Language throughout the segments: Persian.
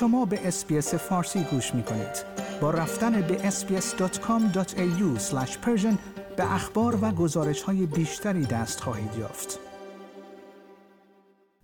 شما به اسپیس فارسی گوش می کنید. با رفتن به sbs.com.au به اخبار و گزارش های بیشتری دست خواهید یافت.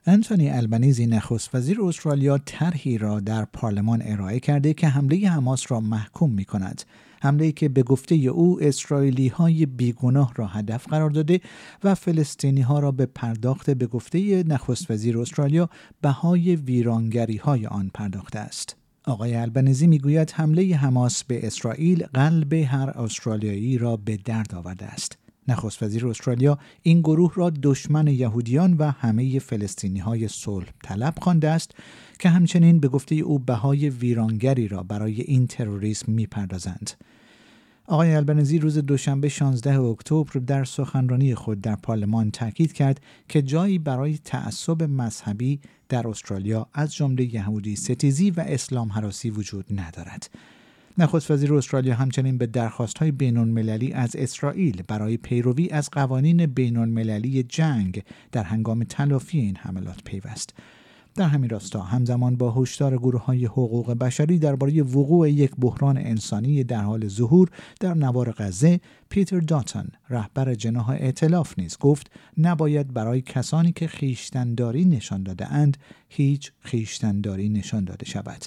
انتونی البنیزی نخست وزیر استرالیا طرحی را در پارلمان ارائه کرده که حمله حماس را محکوم می کند. حمله که به گفته او اسرائیلی های بیگناه را هدف قرار داده و فلسطینی ها را به پرداخت به گفته نخست وزیر استرالیا بهای ویرانگری های آن پرداخته است. آقای البنزی می‌گوید حمله حماس به اسرائیل قلب هر استرالیایی را به درد آورده است. نخست وزیر استرالیا این گروه را دشمن یهودیان و همه فلسطینی های صلح طلب خوانده است که همچنین به گفته او بهای ویرانگری را برای این تروریسم می‌پردازند. آقای البنزی روز دوشنبه 16 اکتبر در سخنرانی خود در پارلمان تاکید کرد که جایی برای تعصب مذهبی در استرالیا از جمله یهودی ستیزی و اسلام حراسی وجود ندارد. نخست وزیر استرالیا همچنین به درخواست های بین المللی از اسرائیل برای پیروی از قوانین بین المللی جنگ در هنگام تلافی این حملات پیوست. در همین راستا همزمان با هشدار گروه های حقوق بشری درباره وقوع یک بحران انسانی در حال ظهور در نوار غزه پیتر داتن رهبر جناح ائتلاف نیز گفت نباید برای کسانی که خویشتنداری نشان داده اند هیچ خویشتنداری نشان داده شود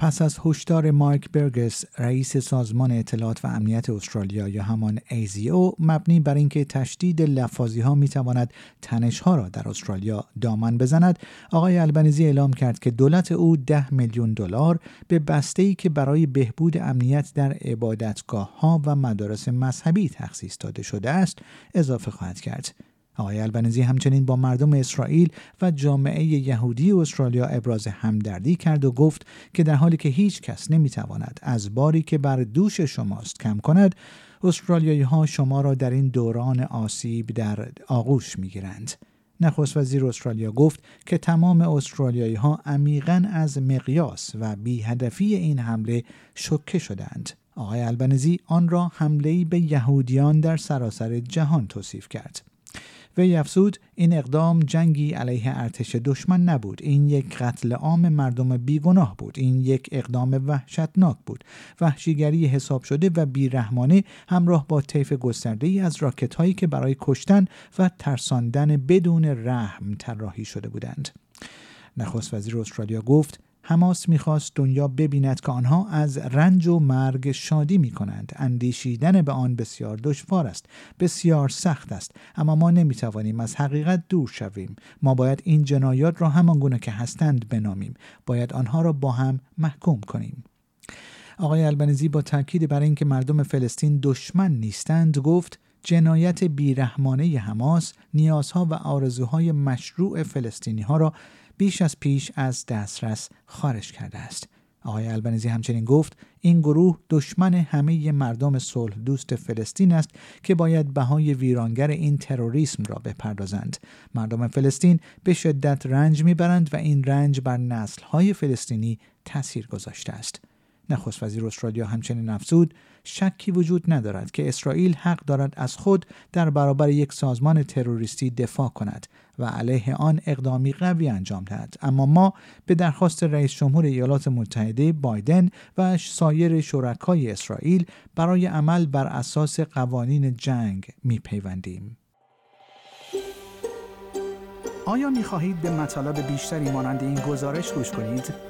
پس از هشدار مارک برگس رئیس سازمان اطلاعات و امنیت استرالیا یا همان ASIO مبنی بر اینکه تشدید لفاظی ها می تواند تنش ها را در استرالیا دامن بزند آقای آلبانیزی اعلام کرد که دولت او ده میلیون دلار به بسته ای که برای بهبود امنیت در عبادتگاه ها و مدارس مذهبی تخصیص داده شده است اضافه خواهد کرد. آقای البنزی همچنین با مردم اسرائیل و جامعه یهودی استرالیا ابراز همدردی کرد و گفت که در حالی که هیچ کس نمی‌تواند از باری که بر دوش شماست کم کند استرالیایی ها شما را در این دوران آسیب در آغوش می‌گیرند. نخست وزیر استرالیا گفت که تمام استرالیایی ها عمیقا از مقیاس و بیهدفی این حمله شکه شدند. آقای البنزی آن را حمله به یهودیان در سراسر جهان توصیف کرد. وی افزود این اقدام جنگی علیه ارتش دشمن نبود. این یک قتل عام مردم بیگناه بود. این یک اقدام وحشتناک بود. وحشیگری حساب شده و بیرحمانه همراه با طیف گسترده ای از راکت هایی که برای کشتن و ترساندن بدون رحم طراحی شده بودند. نخست وزیر استرالیا گفت حماس می‌خواست دنیا ببیند که آنها از رنج و مرگ شادی می کنند. اندیشیدن به آن بسیار دشوار است. بسیار سخت است. اما ما نمی توانیم از حقیقت دور شویم. ما باید این جنایات را همان گونه که هستند بنامیم. باید آنها را با هم محکوم کنیم. آقای البنزی با تاکید بر اینکه مردم فلسطین دشمن نیستند گفت جنایت بیرحمانه حماس نیازها و آرزوهای مشروع فلسطینی ها را بیش از پیش از دسترس خارج کرده است. آقای البنیزی همچنین گفت این گروه دشمن همه مردم صلح دوست فلسطین است که باید بهای ویرانگر این تروریسم را بپردازند. مردم فلسطین به شدت رنج می‌برند و این رنج بر نسلهای فلسطینی تاثیر گذاشته است. نخست وزیر استرالیا همچنین افزود شکی وجود ندارد که اسرائیل حق دارد از خود در برابر یک سازمان تروریستی دفاع کند و علیه آن اقدامی قوی انجام دهد اما ما به درخواست رئیس جمهور ایالات متحده بایدن و سایر شرکای اسرائیل برای عمل بر اساس قوانین جنگ میپیوندیم آیا می خواهید به مطالب بیشتری مانند این گزارش گوش کنید؟